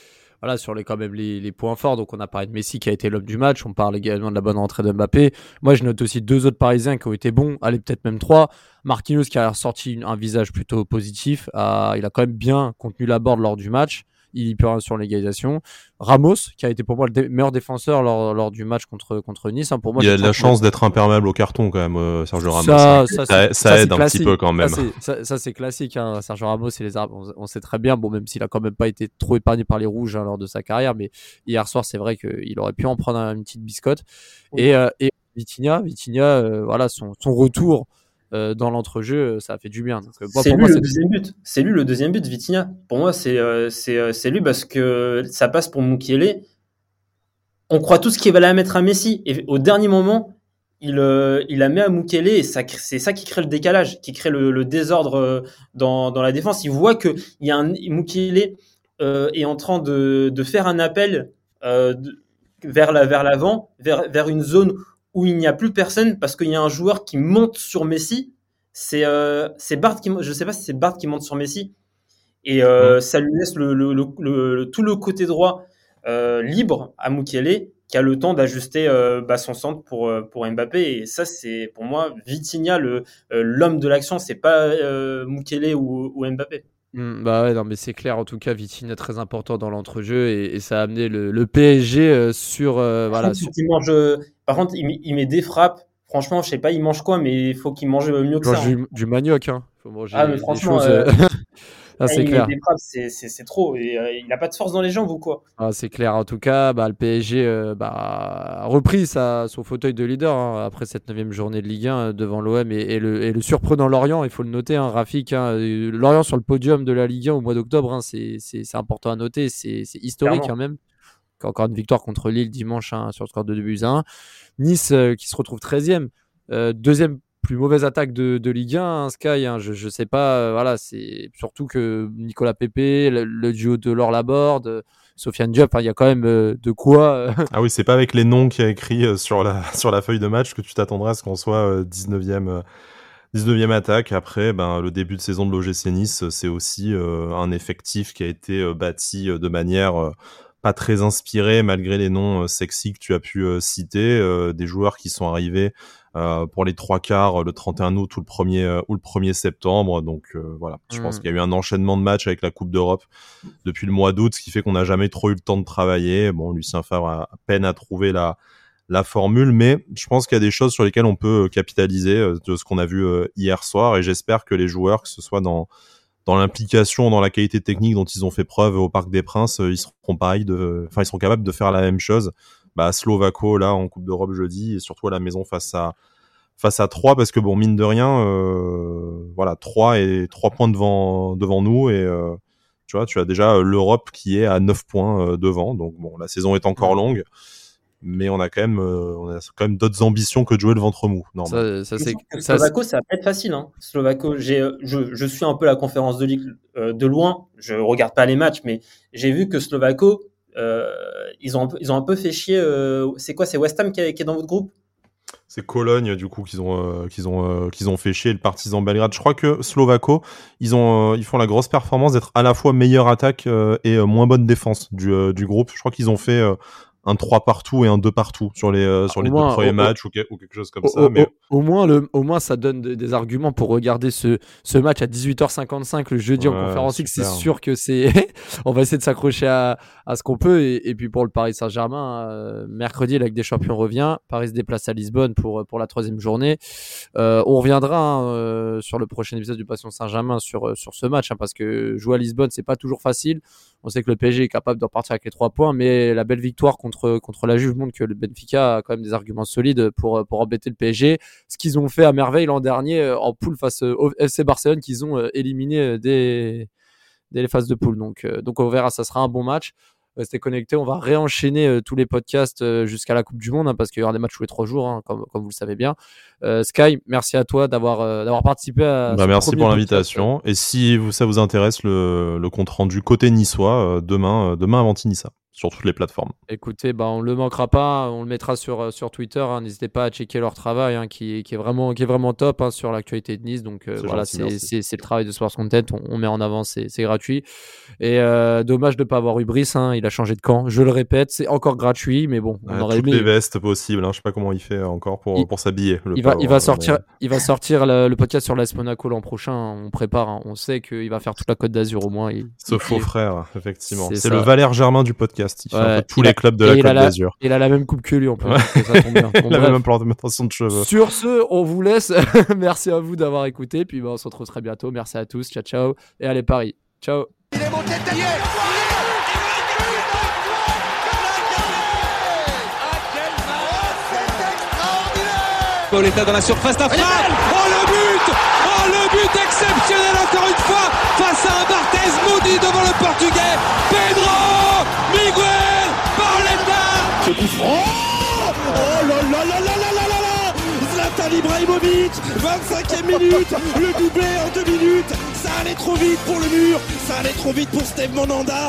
voilà, sur les quand même les, les points forts. Donc on a parlé de Messi qui a été l'homme du match. On parle également de la bonne rentrée de Mbappé. Moi, je note aussi deux autres Parisiens qui ont été bons. Allez, peut-être même trois. Marquinhos qui a ressorti un visage plutôt positif. Ah, il a quand même bien contenu la board lors du match il y peut rien sur l'égalisation. Ramos, qui a été pour moi le meilleur défenseur lors, lors, du match contre, contre Nice. Hein, pour moi, il a de la chance d'être imperméable au carton quand même, euh, Sergio Ramos. Ça, hein. ça, ça, aide un petit peu quand même. Ça, c'est classique. Hein. Sergio Ramos et les arbres, on, sait très bien. Bon, même s'il a quand même pas été trop épargné par les rouges hein, lors de sa carrière, mais hier soir, c'est vrai qu'il aurait pu en prendre une petite biscotte. Et, euh, et Vitinha, Vitinha, euh, voilà, son, son retour euh, dans l'entrejeu, ça a fait du bien. Euh, c'est lui le deuxième but. C'est lui le deuxième but, Vitinha. Pour moi, c'est euh, c'est lui parce que ça passe pour Mukiele. On croit tous qu'il va la mettre à Messi. Et au dernier moment, il, il la met à Mukiele et c'est ça qui crée le décalage, qui crée le, désordre dans, dans, la défense. Il voit que il y a un Mukiele est en train de, de faire un appel vers la vers l'avant, vers, vers une zone où il n'y a plus personne parce qu'il y a un joueur qui monte sur Messi. C'est euh, Bart qui, je sais pas si c'est Bart qui monte sur Messi et euh, ça lui laisse le, le, le, tout le côté droit euh, libre à Mukiele qui a le temps d'ajuster euh, bah, son centre pour pour Mbappé et ça c'est pour moi Vitinha le l'homme de l'action c'est pas Mukiele ou, ou Mbappé. Mmh, bah ouais, non, mais c'est clair. En tout cas, Vitinha est très important dans l'entrejeu et, et, ça a amené le, le PSG sur. voilà, sur... mange, par contre, il, met des frappes. Franchement, je sais pas, il mange quoi, mais il faut qu'il mange mieux que ça. Du, hein. du, manioc, hein. Faut manger ah, mais franchement, euh, ah, c'est clair. C'est trop. Et, euh, il n'a pas de force dans les jambes ou quoi? Ah, C'est clair. En tout cas, bah, le PSG euh, bah, a repris sa, son fauteuil de leader hein, après cette neuvième journée de Ligue 1 devant l'OM et, et, le, et, le, surprenant Lorient. Il faut le noter, hein, Rafik. Hein, Lorient sur le podium de la Ligue 1 au mois d'octobre, hein, c'est important à noter. C'est historique quand même encore une victoire contre Lille dimanche hein, sur le score de 2 buts à 1. Nice euh, qui se retrouve 13e, euh, deuxième plus mauvaise attaque de, Ligue 1, hein, Sky. Hein, je, ne sais pas, euh, voilà, c'est surtout que Nicolas Pepe, le, duo de Laure Laborde, Sofiane Diop, il y a quand même de quoi. ah oui, c'est pas avec les noms qu'il y a écrit sur la, sur la feuille de match que tu t'attendras à ce qu'on soit 19e. 19e attaque. Après, ben, le début de saison de l'OGC Nice, c'est aussi un effectif qui a été bâti de manière pas très inspiré malgré les noms euh, sexy que tu as pu euh, citer, euh, des joueurs qui sont arrivés pour les trois quarts le 31 août ou le 1er ou le 1er septembre. Donc voilà, je pense mmh. qu'il y a eu un enchaînement de matchs avec la Coupe d'Europe depuis le mois d'août, ce qui fait qu'on n'a jamais trop eu le temps de travailler. Bon, Lucien Favre a peine à trouver la la formule, mais je pense qu'il y a des choses sur lesquelles on peut capitaliser de ce qu'on a vu hier soir et j'espère que les joueurs, que ce soit dans dans l'implication, dans la qualité technique dont ils ont fait preuve au Parc des Princes, ils seront pareils de, enfin ils seront capables de faire la même chose. Bah, Slovako là en Coupe d'Europe jeudi et surtout à la maison face à face à 3 parce que bon mine de rien euh, voilà 3 et 3 points devant devant nous et euh, tu vois tu as déjà l'Europe qui est à 9 points euh, devant. Donc bon la saison est encore longue mais on a quand même euh, on a quand même d'autres ambitions que de jouer le ventre mou ça, ça, c'est, Slovako ça va pas être facile hein. Slovako j'ai euh, je, je suis un peu la conférence de ligue euh, de loin je regarde pas les matchs mais j'ai vu que Slovako euh, ils ont un peu, ils ont un peu fait chier c'est quoi c'est West Ham qui est, qui est dans votre groupe? C'est Cologne du coup qu'ils ont euh, qu'ils ont euh, qu'ils ont fait chier le Partizan Belgrade. Je crois que Slovako, ils ont euh, ils font la grosse performance d'être à la fois meilleure attaque et moins bonne défense du du groupe. Je crois qu'ils ont fait un 3 partout et un 2 partout sur les, euh, sur les deux premiers matchs ou, ou, quelque chose comme ça. mais... au, moins, le, au moins, ça donne des, arguments pour regarder ce, ce match à 18h55 le jeudi en conférence C'est sûr que c'est. On va essayer de s'accrocher à, à, ce qu'on peut. Et, et, puis pour le Paris Saint-Germain, euh, mercredi, la Ligue des Champions revient. Paris se déplace à Lisbonne pour, pour la troisième journée. Euh, on reviendra hein, euh, sur le prochain épisode du Passion Saint-Germain sur, sur ce match hein, parce que jouer à Lisbonne, c'est pas toujours facile. On sait que le PSG est capable de repartir avec les trois points, mais la belle victoire contre, contre la Juve montre que le Benfica a quand même des arguments solides pour, pour embêter le PSG. Ce qu'ils ont fait à merveille l'an dernier euh, en poule face au FC Barcelone, qu'ils ont euh, éliminé euh, dès, dès les phases de poule. Donc, donc on verra, ça sera un bon match restez connectés. On va réenchaîner tous les podcasts jusqu'à la Coupe du Monde, hein, parce qu'il y aura des matchs tous les trois jours, hein, comme, comme, vous le savez bien. Euh, Sky, merci à toi d'avoir d'avoir participé à. Bah, merci pour l'invitation. Et si vous, ça vous intéresse, le, le compte rendu côté niçois, demain, demain avant Nissa sur toutes les plateformes. Écoutez, bah, on le manquera pas, on le mettra sur, euh, sur Twitter. Hein. N'hésitez pas à checker leur travail hein, qui, qui, est vraiment, qui est vraiment top hein, sur l'actualité de Nice. Donc euh, voilà, c'est le travail de Sports Content. On, on met en avant, c'est gratuit. Et euh, dommage de ne pas avoir eu Brice. il a changé de camp. Je le répète, c'est encore gratuit, mais bon, on aurait toutes les vestes possibles. je sais pas comment il fait encore pour, pour s'habiller. Il, va, il, va sortir, il va sortir le, podcast sur l'AS Monaco l'an prochain. On prépare. On sait qu'il va faire toute la Côte d'Azur au moins. Ce faux frère, effectivement. C'est le Valère Germain du podcast. Il tous les clubs de la Côte d'Azur. Il a la même coupe que lui en plus. la même implantation de cheveux. Sur ce, on vous laisse. Merci à vous d'avoir écouté. Puis bah, on se retrouve très bientôt. Merci à tous. Ciao, ciao. Et allez, Paris. Ciao. Il est monté Pauletta dans la surface d'affaire. Oh le but Oh le but exceptionnel encore une fois face à un Barthez maudit devant le portugais. Pedro Miguel Pauletta Ce coup Oh Oh là là là là là là là là. Zlatan Ibrahimovic 25e minute. Le doublé en deux minutes. Ça allait trop vite pour le mur. Ça allait trop vite pour Steve Monanda